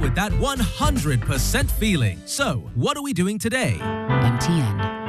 With that 100% feeling. So, what are we doing today? MTN.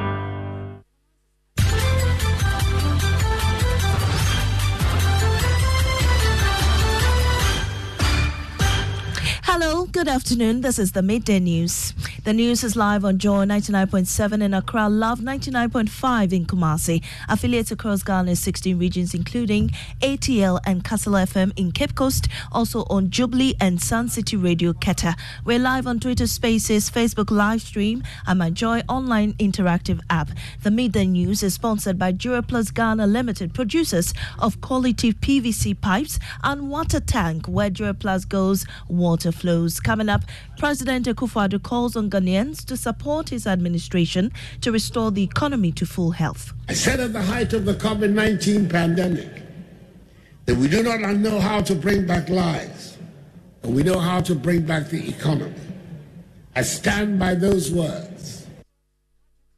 Hello, good afternoon. This is the Midday News. The news is live on Joy 99.7 in Accra, Love 99.5 in Kumasi. Affiliates across Ghana's 16 regions, including ATL and Castle FM in Cape Coast, also on Jubilee and Sun City Radio Keta. We're live on Twitter Spaces, Facebook live stream, and my Joy online interactive app. The Midday News is sponsored by Duraplus Ghana Limited, producers of quality PVC pipes and water tank, where Duraplus goes, water flows. Coming up, President Akufo-Addo calls on Ghanaians to support his administration to restore the economy to full health. I said at the height of the COVID 19 pandemic that we do not know how to bring back lives, but we know how to bring back the economy. I stand by those words.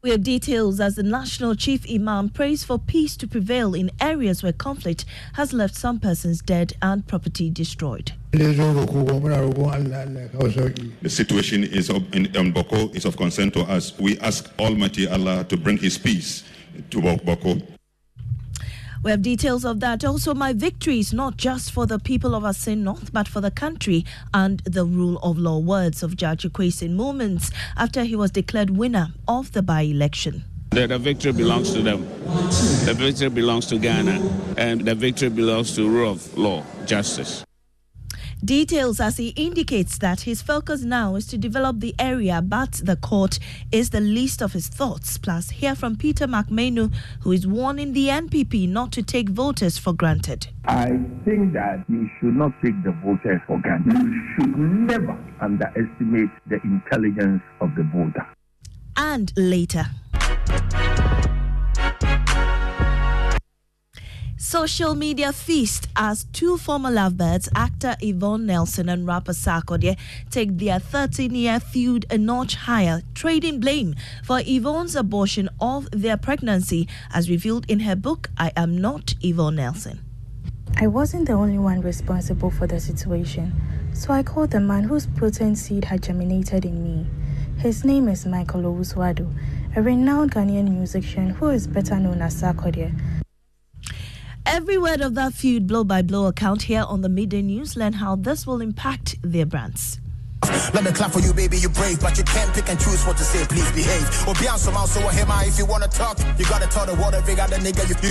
We have details as the National Chief Imam prays for peace to prevail in areas where conflict has left some persons dead and property destroyed. The situation is of, in, in Bawku is of concern to us. We ask Almighty Allah to bring His peace to Bawku. We have details of that. Also, my victory is not just for the people of Assin North, but for the country and the rule of law. Words of Judge Kwesi moments after he was declared winner of the by election. The, the, victory belongs to them. The victory belongs to Ghana, and the victory belongs to rule of law, justice. Details as he indicates that his focus now is to develop the area, but the court is the least of his thoughts. Plus, hear from Peter Mac Manu, who is warning the NPP not to take voters for granted. I think that we should not take the voters for granted. We should never underestimate the intelligence of the voter. And later. Social media feast as two former lovebirds, actor Yvonne Nelson and rapper Sarkodie, take their 13 year feud a notch higher, trading blame for Yvonne's abortion of their pregnancy, as revealed in her book, I Am Not Yvonne Nelson. I wasn't the only one responsible for the situation, so I called the man whose protein seed had germinated in me. His name is Michael Owusu-Addo, a renowned Ghanaian musician who is better known as Sarkodie. Every word of that feud, blow by blow account here on the Midday News. Learn how this will impact their brands. Let me clap for you, baby, you're brave, but you can't pick and choose what to say, please behave. Or be on some if you wanna talk, you gotta tell the nigga you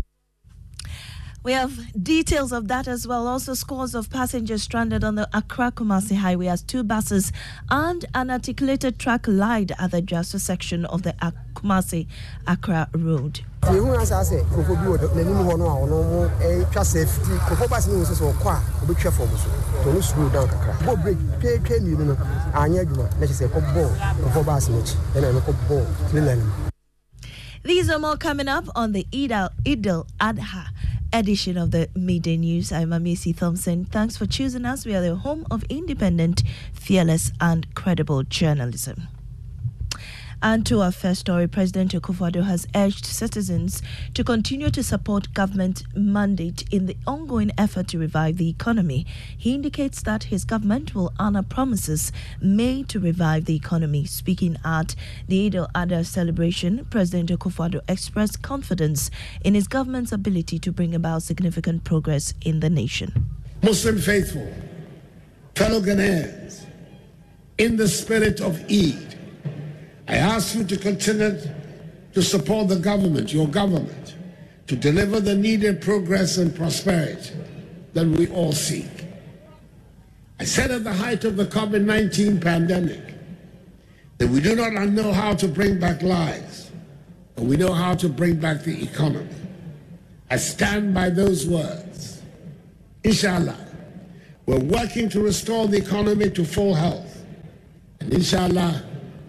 We have details of that as well. Also, scores of passengers stranded on the Accra Kumasi Highway as two buses and an articulated truck collide at the Justice section of the Kumasi Accra Road. These are more coming up on the Eid al Adha edition of the Midday News. I'm Amisi Thompson. Thanks for choosing us. We are the home of independent, fearless, and credible journalism. And to our first story, President Akufo-Addo has urged citizens to continue to support government mandate in the ongoing effort to revive the economy. He indicates that his government will honor promises made to revive the economy. Speaking at the Eid al-Adha celebration, President Akufo-Addo expressed confidence in his government's ability to bring about significant progress in the nation. Muslim faithful, fellow Ghanaians, in the spirit of Eid, I ask you to continue to support the government, your government, to deliver the needed progress and prosperity that we all seek. I said at the height of the COVID 19 pandemic that we do not know how to bring back lives, but we know how to bring back the economy. I stand by those words. Inshallah, we're working to restore the economy to full health. And inshallah,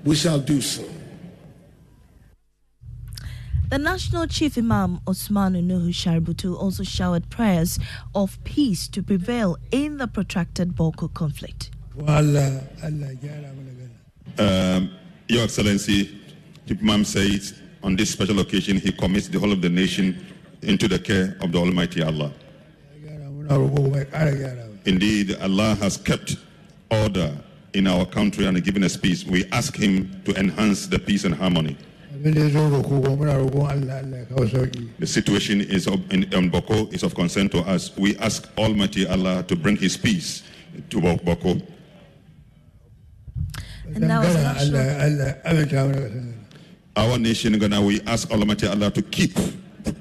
we shall do so. The National Chief Imam Osman Nuhu Sharubutu also showered prayers of peace to prevail in the protracted Bawku conflict. Um, Your Excellency, Chief Imam says on this special occasion he commits the whole of the nation into the care of the Almighty Allah. Indeed, Allah has kept order in our country and giving us peace. We ask Him to enhance the peace and harmony. The situation is of, in, in Bawku is of concern to us. We ask Almighty Allah to bring His peace to Bawku. And now Our nation, Ghana, we ask Almighty Allah to keep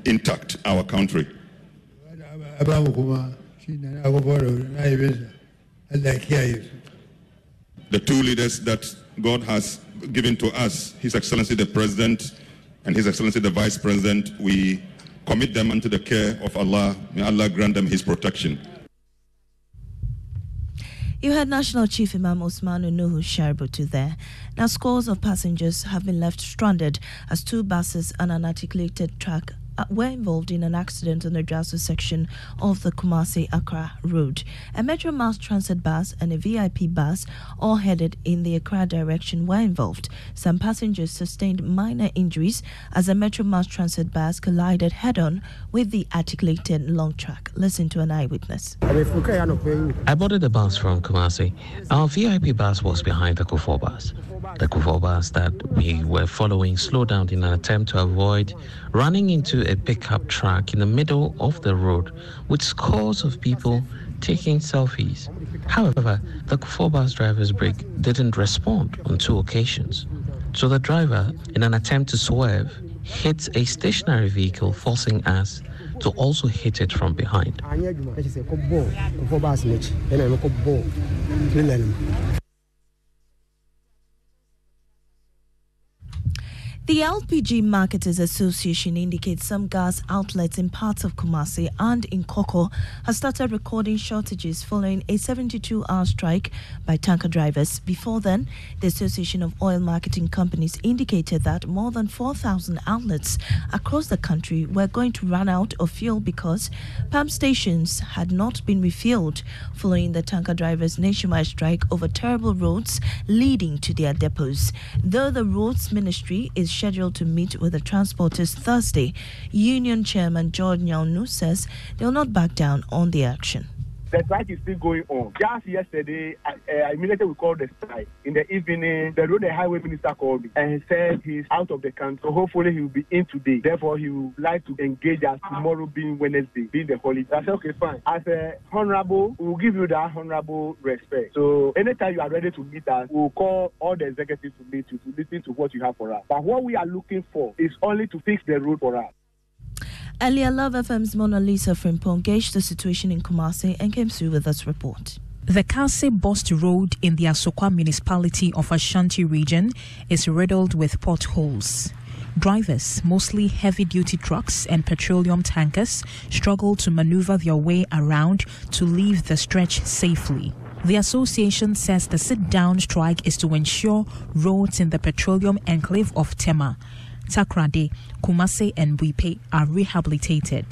intact our country. The two leaders that God has given to us, His Excellency the President and His Excellency the Vice President, we commit them unto the care of Allah. May Allah grant them His protection. You had National Chief Imam Osman Nuhu Sharubutu there. Now, scores of passengers have been left stranded as two buses and an articulated truck Uh, were involved in an accident on the Drasu section of the Kumasi Accra Road. A Metro Mass Transit bus and a VIP bus, all headed in the Accra direction, were involved. Some passengers sustained minor injuries as a Metro Mass Transit bus collided head on with the articulated long truck. Listen to an eyewitness. I boarded the bus from Kumasi. Our VIP bus was behind the Kufuor bus. The Kufuor bus that we were following slowed down in an attempt to avoid running into a pickup truck in the middle of the road with scores of people taking selfies. However, the Kufuor bus driver's brake didn't respond on two occasions. So the driver, in an attempt to swerve, hit a stationary vehicle, forcing us to also hit it from behind. The LPG Marketers Association indicates some gas outlets in parts of Kumasi and in Koko have started recording shortages following a 72 hour strike by tanker drivers. Before then, the Association of Oil Marketing Companies indicated that more than 4,000 outlets across the country were going to run out of fuel because pump stations had not been refilled following the tanker drivers' nationwide strike over terrible roads leading to their depots. Though the Roads Ministry is scheduled to meet with the transporters Thursday. Union Chairman George Nyanu says they will not back down on the action. The strike is still going on. Just yesterday, uh, uh, immediately we called the strike. In the evening, the road and highway minister called me and he said he's out of the country. So hopefully he will be in today. Therefore, he would like to engage us tomorrow being Wednesday, being the holiday. I said, okay, fine. As a honorable, we will give you that honorable respect. So anytime you are ready to meet us, we will call all the executives to meet you to listen to what you have for us. But what we are looking for is only to fix the road for us. Earlier, Love FM's Mona Lisa Frimpong gauged the situation in Kumasi and came through with this report. The Kase Bost Road in the Asokwa municipality of Ashanti region is riddled with potholes. Drivers, mostly heavy duty trucks and petroleum tankers, struggle to maneuver their way around to leave the stretch safely. The association says the sit down strike is to ensure roads in the petroleum enclave of Tema, Takoradi, Kumase, and Buipe are rehabilitated.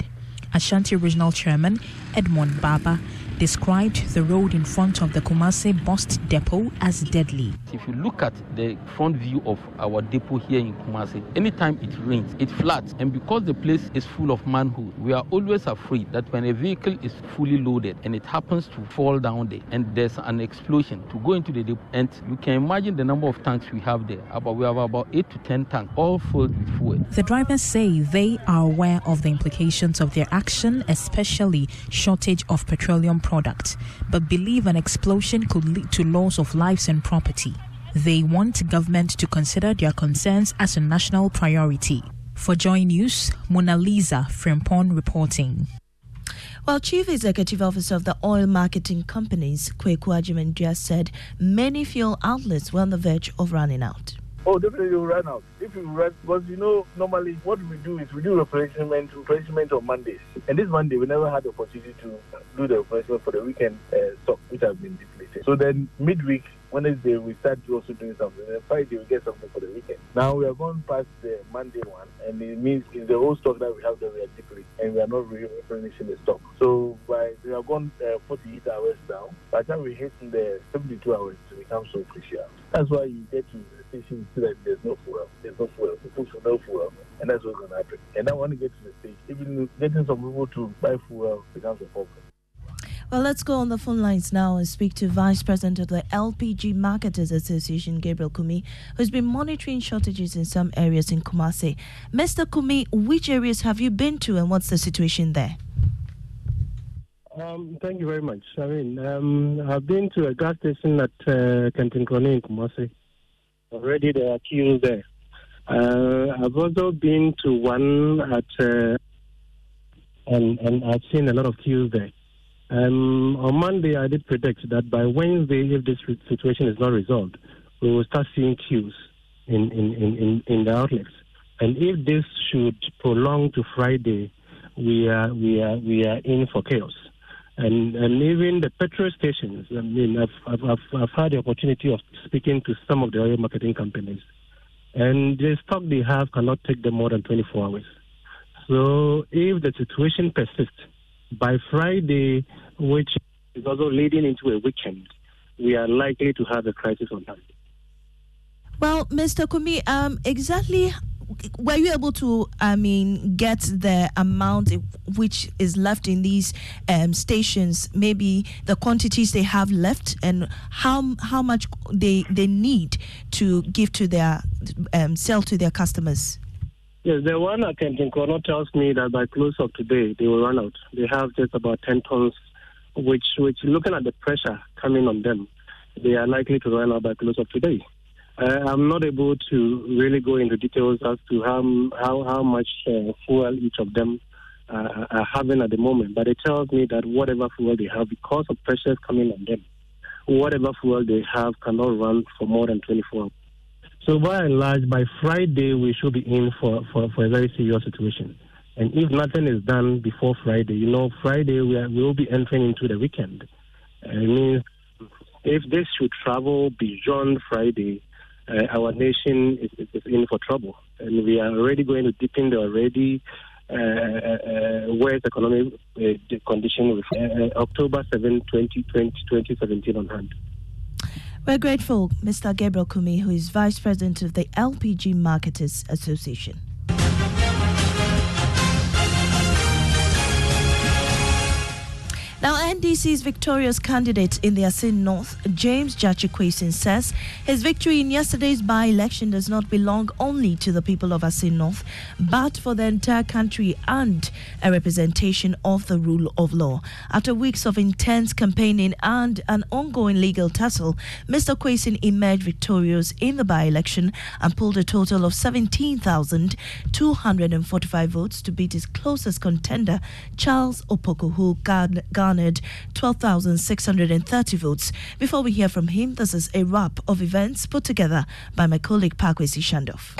Ashanti Regional Chairman Edmond Baba described the road in front of the Kumase Bost depot as deadly. If you look at the front view of our depot here in Kumasi, anytime it rains, it floods. And because the place is full of manhole, we are always afraid that when a vehicle is fully loaded and it happens to fall down there and there's an explosion to go into the depot, and you can imagine the number of tanks we have there. About we have about eight to ten tanks, all filled with fuel. The drivers say they are aware of the implications of their action, especially shortage of petroleum products, but believe an explosion could lead to loss of lives and property. They want government to consider their concerns as a national priority. For Joy News, Mona Lisa Frimpong reporting. Well, Chief Executive Officer of the oil marketing companies, Kweku Agyeman said many fuel outlets were on the verge of running out. Oh, definitely will run out. If you run, because you know, normally what we do is we do replenishment, replenishment on Mondays. And this Monday, we never had the opportunity to do the replenishment for the weekend uh, stock, which has been depleted. So then midweek, Wednesday, we start also doing something. And Friday, we get something for the weekend. Now we are going past the Monday one, and it means it's the whole stock that we have that we are depleting, and we are not replenishing the stock. So by we have gone uh, 48 hours down. By the time we hit the 72 hours, it becomes so crucial. That's why you get to station see that there's no fuel. There's no fuel. People should no fuel. And that's what's going to happen. And then when you get to the stage, even getting some people to buy fuel becomes a problem. Well, let's go on the phone lines now and speak to Vice President of the LPG Marketers Association, Gabriel Kumi, who's been monitoring shortages in some areas in Kumasi. Mr. Kumi, which areas have you been to and what's the situation there? Um, thank you very much. I mean, um, I've been to a gas station at uh, Kantinkrono in Kumasi. Already there are queues there. Uh, I've also been to one at, uh, and, and I've seen a lot of queues there. Um, on Monday, I did predict that by Wednesday, if this situation is not resolved, we will start seeing queues in, in, in, in, the outlets. And if this should prolong to Friday, we are, we are, we are in for chaos and and even the petrol stations. I mean, I've, I've I've had the opportunity of speaking to some of the oil marketing companies, and the stock they have cannot take them more than 24 hours. So if the situation persists by Friday, which is also leading into a weekend, we are likely to have a crisis on hand. Well, Mr. Kumi, um, exactly were you able to, I mean, get the amount which is left in these um, stations, maybe the quantities they have left, and how how much they they need to give to their um, sell to their customers? Yes, the one at Kantinkrono tells me that by close of today they will run out. They have just about ten tons, which which looking at the pressure coming on them, they are likely to run out by close of today. Uh, I'm not able to really go into details as to how how, how much uh, fuel each of them uh, are having at the moment, but it tells me that whatever fuel they have, because of pressures coming on them, whatever fuel they have cannot run for more than 24 hours. So by and large, by Friday, we should be in for, for, for a very serious situation. And if nothing is done before Friday, you know, Friday we, are, will be entering into the weekend. I mean, if this should travel beyond Friday, uh, our nation is, is, in for trouble. And we are already going to deepen the already uh, uh, worst economic uh, condition with uh, October 7, 2020, 2017 on hand. We're grateful, Mr. Gabriel Kumi, who is Vice President of the LPG Marketers Association. NDC's victorious candidate in the Assin North, James Gyakye says his victory in yesterday's by election does not belong only to the people of Assin North, but for the entire country and a representation of the rule of law. After weeks of intense campaigning and an ongoing legal tussle, Mr. Quayson emerged victorious in the by election and pulled a total of 17,245 votes to beat his closest contender, Charles Opoku, who garnered 12,630 votes. Before we hear from him, this is a wrap of events put together by my colleague Pakwesi Shandoff.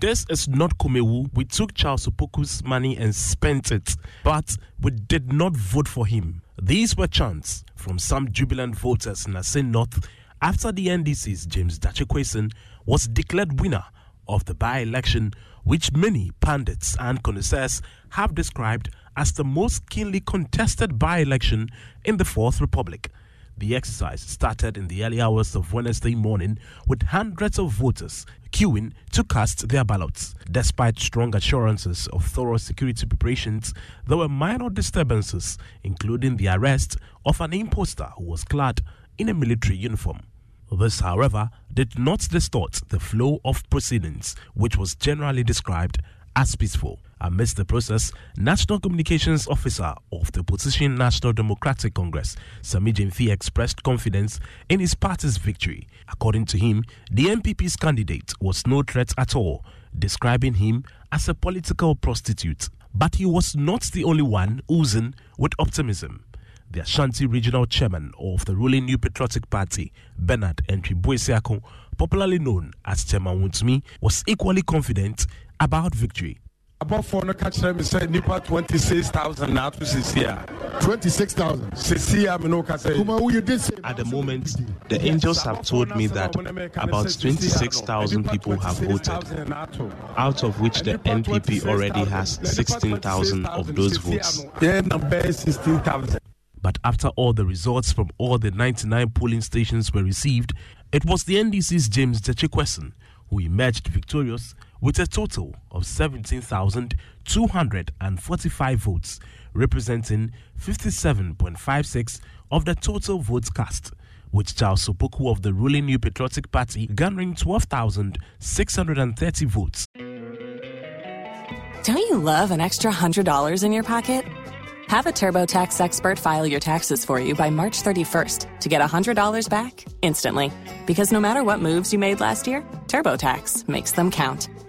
This is not Kumawu. We took Charles Opoku's money and spent it, but we did not vote for him. These were chants from some jubilant voters in Assin North after the NDC's James Gyakye was declared winner of the by election, which many pundits and connoisseurs have described as the most keenly contested by election in the Fourth Republic. The exercise started in the early hours of Wednesday morning with hundreds of voters queuing to cast their ballots. Despite strong assurances of thorough security preparations, there were minor disturbances, including the arrest of an imposter who was clad in a military uniform. This, however, did not distort the flow of proceedings, which was generally described as peaceful. Amidst the process, National Communications Officer of the opposition National Democratic Congress, Sami Gyamfi, expressed confidence in his party's victory. According to him, the NPP's candidate was no threat at all, describing him as a political prostitute. But he was not the only one oozing with optimism. The Ashanti regional chairman of the ruling New Patriotic Party, Bernard Antwi popularly known as Chairman Wontumi, was equally confident about victory. Abɔfoɔ no ka kyerɛ me sɛ nnipa 26000 na ato sisi a 26000 sisi a me no ka sɛ At the moment, the angels have told me that about 26,000 people have voted, out of which the NPP already has 16,000 of those votes. Yeah, number 16,000. But after all the results from all the 99 polling stations were received, it was the NDC's James Gyakye who emerged victorious with a total of 17,245 votes, representing 57.56 of the total votes cast, with Charles Opoku of the ruling New Patriotic Party garnering 12,630 votes. Don't you love an extra $100 in your pocket? Have a TurboTax expert file your taxes for you by March 31st to get $100 back instantly. Because no matter what moves you made last year, TurboTax makes them count.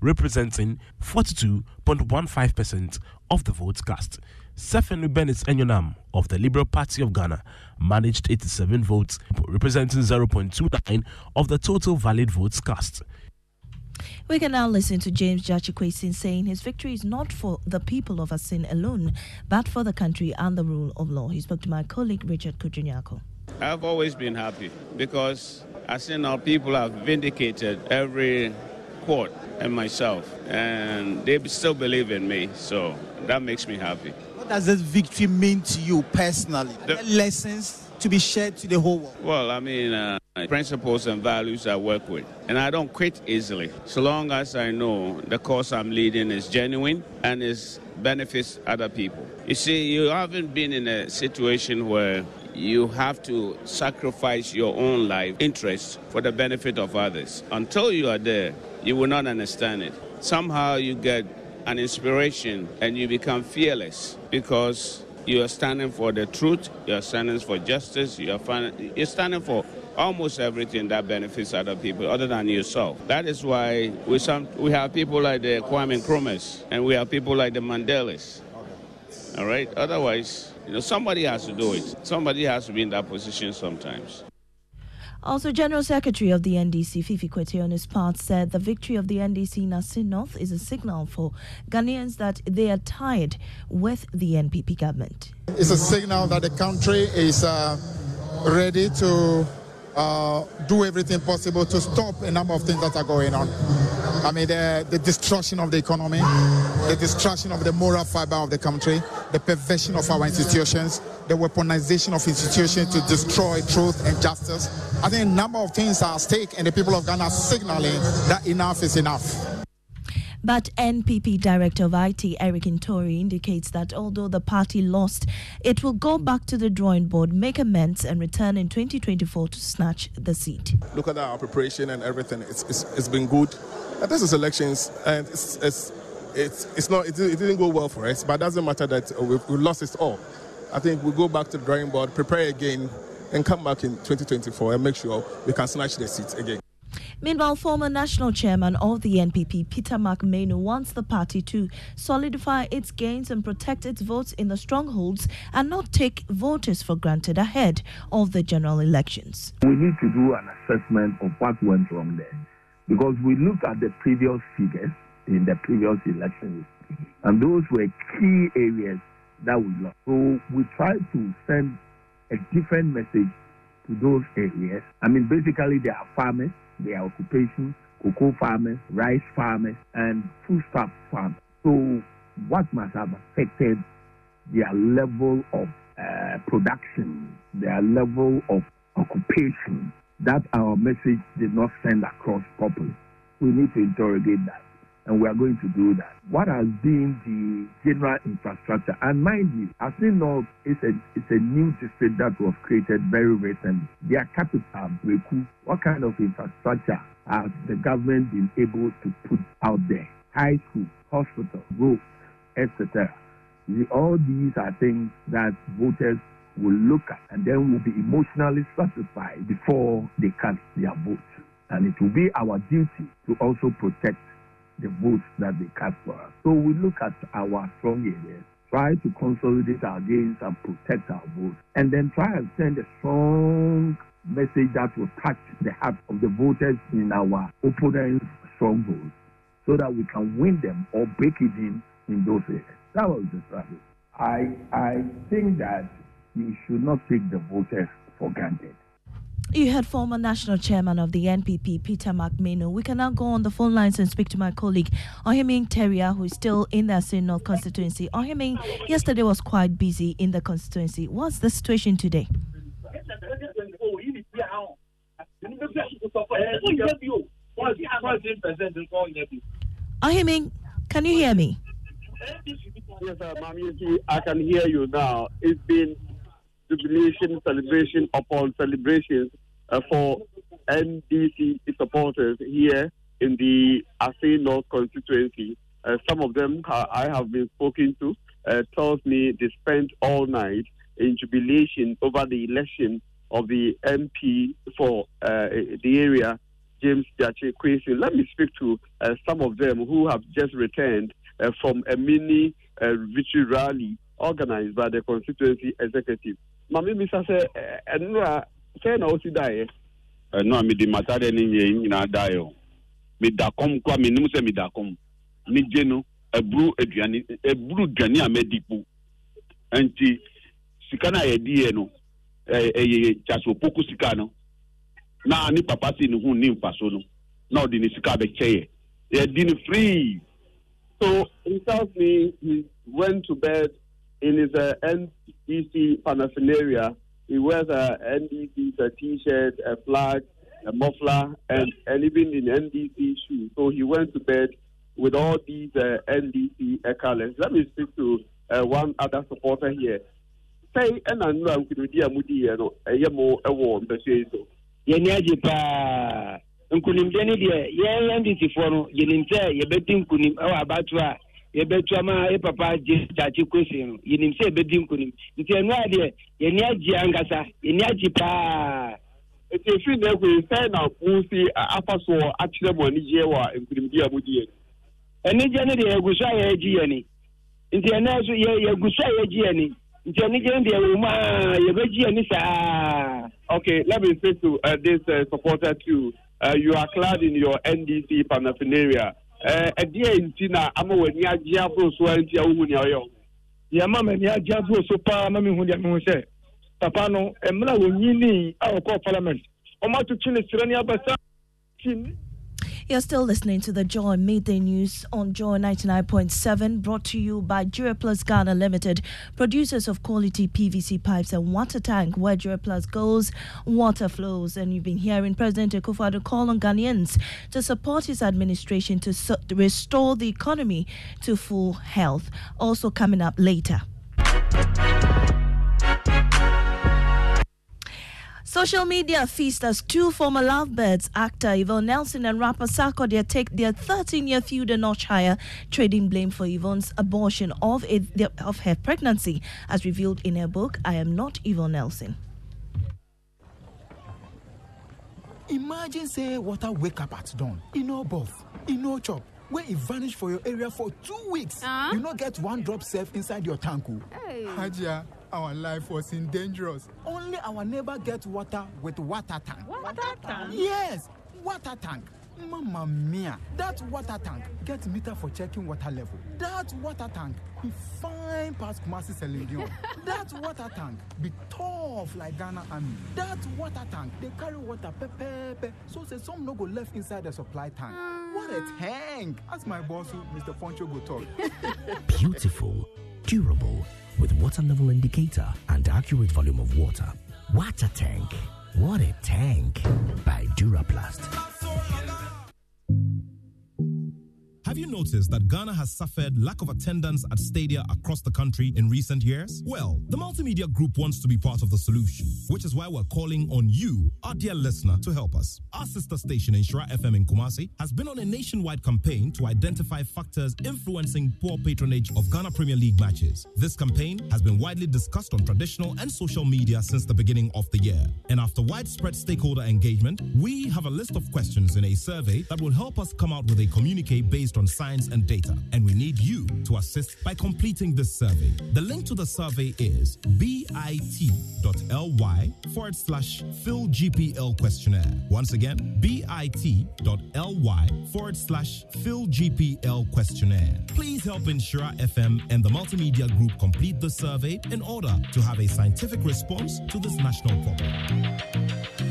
representing 42.15% of the votes cast. Sefenu Bennett Enyonam of the Liberal Party of Ghana managed 87 votes, representing 0.29 of the total valid votes cast. We can now listen to James Gyakye Quayson saying his victory is not for the people of Assin alone, but for the country and the rule of law. He spoke to my colleague Richard Kujunyako. I've always been happy because Assin our people have vindicated every and myself, and they still believe in me, so that makes me happy. What does this victory mean to you personally? The lessons to be shared to the whole world. Well, I mean, uh, principles and values I work with, and I don't quit easily. So long as I know the course I'm leading is genuine and is benefits other people. You see, you haven't been in a situation where you have to sacrifice your own life interests for the benefit of others. Until you are there, you will not understand it. Somehow you get an inspiration and you become fearless because you are standing for the truth, you are standing for justice, you are you're standing for almost everything that benefits other people other than yourself. That is why we some we have people like the Kwame Nkrumahs and we have people like the Mandelas. All right. Otherwise, you know, somebody has to do it. Somebody has to be in that position sometimes. Also, General Secretary of the NDC, Fifi Kwetey, on his part, said the victory of the NDC in North is a signal for Ghanaians that they are tired with the NPP government. It's a signal that the country is uh, ready to uh, do everything possible to stop a number of things that are going on. I mean, the, the destruction of the economy, the destruction of the moral fiber of the country, the perversion of our institutions, the weaponization of institutions to destroy truth and justice. I think a number of things are at stake, and the people of Ghana are signaling that enough is enough. But NPP Director of IT, Eric Ntori, indicates that although the party lost, it will go back to the drawing board, make amends, and return in 2024 to snatch the seat. Look at our preparation and everything. It's, it's, it's been good. And this is elections, and it's, it's, it's, it's not, it, it, didn't go well for us, but it doesn't matter that uh, we, we lost it all. I think we go back to the drawing board, prepare again, and come back in 2024 and make sure we can snatch the seat again. Meanwhile, former national chairman of the NPP, Peter Mac Manu, wants the party to solidify its gains and protect its votes in the strongholds and not take voters for granted ahead of the general elections. We need to do an assessment of what went wrong there because we looked at the previous figures in the previous elections and those were key areas that we lost. So we try to send a different message to those areas. I mean, basically, they are farmers they are occupation, cocoa farmers, rice farmers, and foodstuff farmers. So, what must have affected their level of uh, production, their level of occupation, that our message did not send across properly. We need to interrogate that, and we are going to do that. What has been the general infrastructure? And mind you, as you know, it's a, it's a new district that was created very recently. Their capital, Bereku, what kind of infrastructure has the government been able to put out there? High school, hospital, roads, etc. All these are things that voters will look at and then will be emotionally satisfied before they cast their vote. And it will be our duty to also protect the votes that they cast for us. So we look at our strong areas, try to consolidate our gains and protect our votes, and then try and send a strong message that will touch the heart of the voters in our opponents' strongholds so that we can win them or break it in in those areas. That was the strategy. I, I think that you should not take the voters for granted. You heard former national chairman of the NPP, Peter Mac Manu. We can now go on the phone lines and speak to my colleague, Ohiming Teria, who is still in the Assin constituency. Ohiming, yesterday was quite busy in the constituency. What's the situation today? Ohiming, can you hear me? Yes, Mami, I can hear you now. It's been jubilation, celebration upon celebrations uh, for NDC supporters here in the Assin North constituency. Uh, some of them I have been spoken to uh, tells me they spent all night in jubilation over the election of the MP for uh, the area, James Gyakye Quayson. Let me speak to uh, some of them who have just returned uh, from a mini victory rally organized by the constituency executive. bisa sɛ ɛnura sɛ na ɔsi daeɛ ɛno a mede mata deɛ ne nyɛ nyinaa daeɛ o meda kɔm koa menim sɛ meda kɔm megye no aburu aduane aburu aduane a madi po nti sika no a yɛdiɛ no ɛyɛ kyasopoku sika no na ne papa se ne ho ne mfa so no na ɔde ne sika bɛkyɛyɛ yɛdi no free. So he tells me he went to bed in his uh, NEC paraphernalia. He wears a NDC a t-shirt, a flag, a muffler, and, and even in NDC shoes. So he went to bed with all these uh, NDC colors. Let me speak to uh, one other supporter here. Say, and I know I'm going to be a moody, and I am a warm, the so. yɛni agye paa nkunimdiɛ ni deɛ yɛn ndcfoɔ no yɛnim sɛ yɛbɛdi nkunim ɛwɔ abato a yɛbɛtu ama yɛ papa gye kyakye kosi no yɛnim sɛ yɛbɛdi nkunim. Nti ɛno a deɛ yɛni agye ankasa yɛni agye paa. Nti efi na ekwe sɛn na mo si afa so akyerɛ mo anigyeɛ wɔ nkunimdi a mo di yɛ anigyeɛ no deɛ yɛgu so a yɛagye yɛni nti ɛnɛ so yɛgu so a yɛagye yɛni nti anigyeɛ no deɛ wɔ mu a yɛbɛgye yɛni saa. Okay, let me say to uh, this uh, supporter too. Uh, you are clad in your NDC paraphernalia. Ɛdeɛ nti na ama w'ani agye aboro so nti a wohu nea ɔyɛ. Yɛma m'ani agye aboro so paa ma mehu deɛ mehu sɛ papa no mmerɛ a wɔnyini a wɔkɔɔ parliament ɔma atotwe ne serɛ ne abasa You're still listening to the Joy Midday News on Joy 99.7, brought to you by Duraplus Ghana Limited, producers of quality PVC pipes and water tank, where Duraplus goes, water flows. And you've been hearing President Akufo-Addo call on Ghanaians to support his administration to, su- to restore the economy to full health. Also coming up later. Social media feast as two former Lovebirds, actor Yvonne Nelson and rapper Sarkodie take their 13-year feud a notch higher, trading blame for Yvonne's abortion of, it, of her pregnancy, as revealed in her book, I Am Not Yvonne Nelson. Imagine say water wake up at dawn, e no bath, e no chop, where e vanish for your area for two weeks. Uh? You no get one drop safe inside your tank o. Hey. Hajia, our life was in dangerous. Only our neighbor get water with water tank. Water tank? Yes, water tank. Mamma mia, that water tank get meter for checking water level. That water tank be fine past Kumasi Selenium. that water tank be tough like Ghana Army. That water tank they carry water pepepe so say some no go left inside the supply tank. Mm. What a tank! As my boss, Mr. Poncho, go talk. Beautiful, durable, with water level indicator and accurate volume of water. Water tank. What a tank! By Duraplast. Have you noticed that Ghana has suffered lack of attendance at stadia across the country in recent years? Well, the Multimedia Group wants to be part of the solution, which is why we're calling on you, our dear listener, to help us. Our sister station, Nhyira FM in Kumasi, has been on a nationwide campaign to identify factors influencing poor patronage of Ghana Premier League matches. This campaign has been widely discussed on traditional and social media since the beginning of the year. And after widespread stakeholder engagement, we have a list of questions in a survey that will help us come out with a communique based on science and data. And we need you to assist by completing this survey. The link to the survey is bit.ly forward slash PhilGPL questionnaire. Once again, bit.ly forward slash PhilGPL questionnaire. Please help Nhyira FM and the Multimedia Group complete the survey in order to have a scientific response to this national problem.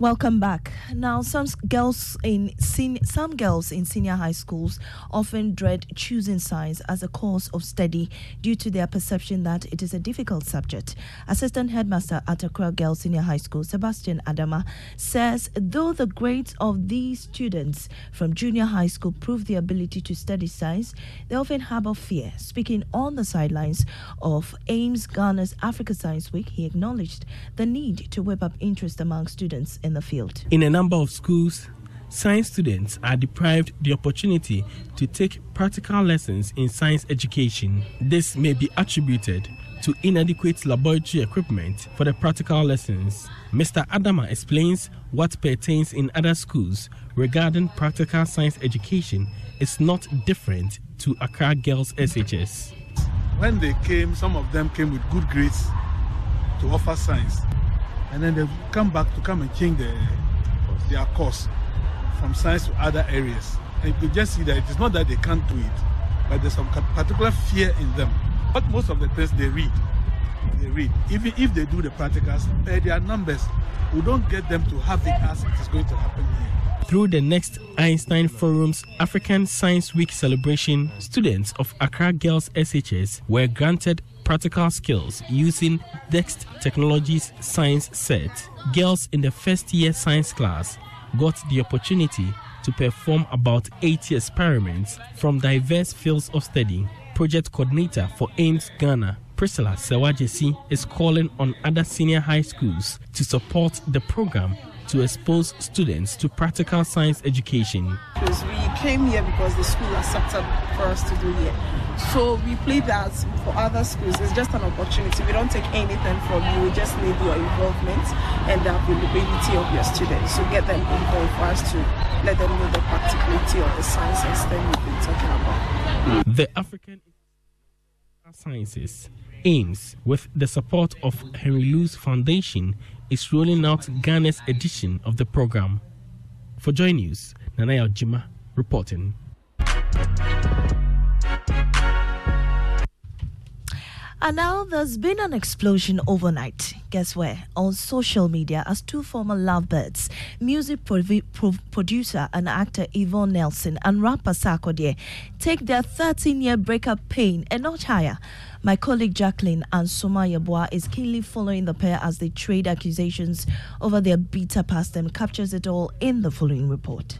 Welcome back. Now, some girls in sen- some girls in senior high schools often dread choosing science as a course of study due to their perception that it is a difficult subject. Assistant headmaster at Accra Girls Senior High School, Sebastian Adama, says though the grades of these students from junior high school prove the ability to study science, they often harbor fear. Speaking on the sidelines of AIMS Ghana's Africa Science Week, he acknowledged the need to whip up interest among students in the field. In a number of schools, science students are deprived the opportunity to take practical lessons in science education. This may be attributed to inadequate laboratory equipment for the practical lessons. Mr. Adama explains what pertains in other schools regarding practical science education is not different to Accra Girls SHS. When they came, some of them came with good grades to offer science and then they come back to come and change the, their course from science to other areas. And you could just see that it's not that they can't do it, but there's some particular fear in them. But most of the things they read, they read. Even if they do the practicals, uh, their numbers, we don't get them to have it as it is going to happen here. Through the next Einstein Forum's African Science Week celebration, students of Accra Girls SHS were granted practical skills using Dext Technologies Science Set. Girls in the first year science class got the opportunity to perform about 80 experiments from diverse fields of study. Project coordinator for AIMS Ghana, Priscilla Sewajesi, is calling on other senior high schools to support the program to expose students to practical science education. Because we came here because the school accepted for us to do here. So we play that for other schools. It's just an opportunity. We don't take anything from you. We just need your involvement and the availability of your students. So get them involved for us to let them know the practicality of the science and STEM we've been talking about. The African Sciences aims, with the support of Henry Luce Foundation, is rolling out Ghana's edition of the program. For Joy News, Nanaya Jima reporting. And now there's been an explosion overnight. Guess where? On social media, as two former lovebirds, music producer and actor Yvonne Nelson and rapper Sarkodie, take their 13 year breakup pain a notch higher. My colleague Jacqueline and Soma Yabua is keenly following the pair as they trade accusations over their bitter past and captures it all in the following report.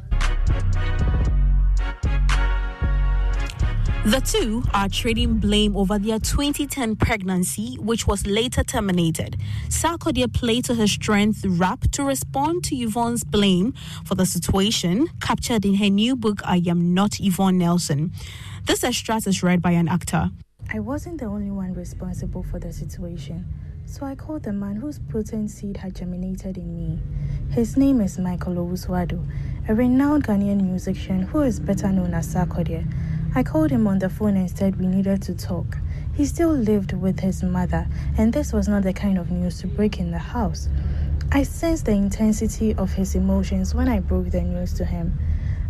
The two are trading blame over their 2010 pregnancy, which was later terminated. Sarkodie played to her strength rap to respond to Yvonne's blame for the situation, captured in her new book, I Am Not Yvonne Nelson. This extract is read by an actor. I wasn't the only one responsible for the situation, so I called the man whose protein seed had germinated in me. His name is Michael Owusu Addo, a renowned Ghanaian musician who is better known as Sarkodie. I called him on the phone and said we needed to talk. He still lived with his mother, and this was not the kind of news to break in the house. I sensed the intensity of his emotions when I broke the news to him.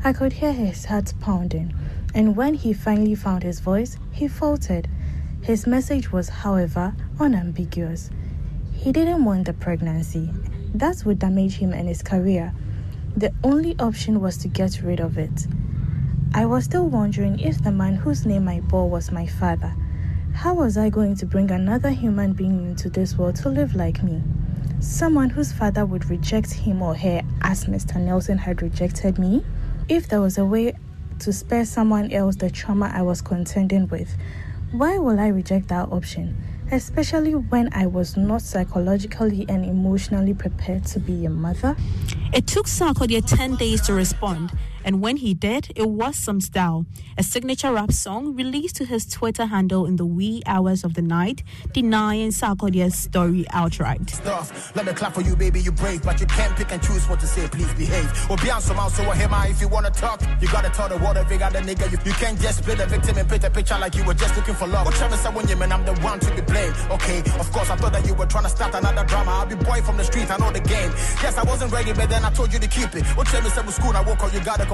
I could hear his heart pounding, and when he finally found his voice, he faltered. His message was, however, unambiguous. He didn't want the pregnancy. That would damage him and his career. The only option was to get rid of it. I was still wondering if the man whose name I bore was my father. How was I going to bring another human being into this world to live like me? Someone whose father would reject him or her as Mr. Nelson had rejected me? If there was a way to spare someone else the trauma I was contending with, why would I reject that option? Especially when I was not psychologically and emotionally prepared to be a mother? It took Sarkodie 10 days to respond, and when he did, it was some style. A signature rap song released to his Twitter handle in the wee hours of the night, denying Sarkodie's story outright. Stuff. Let me clap for you, baby, you brave, but you can't pick and choose what to say, please behave. Or be on some out, so him if you wanna talk, you gotta tell the world got the nigga. You, you can't just play the victim and paint a picture like you were just looking for love. What say when you man, I'm the one to be blamed. Okay, of course, I thought that you were trying to start another drama. I'll be boy from the street, I know the game. Yes, I wasn't ready, but then I told you to keep it. What some school, I woke up, you gotta complete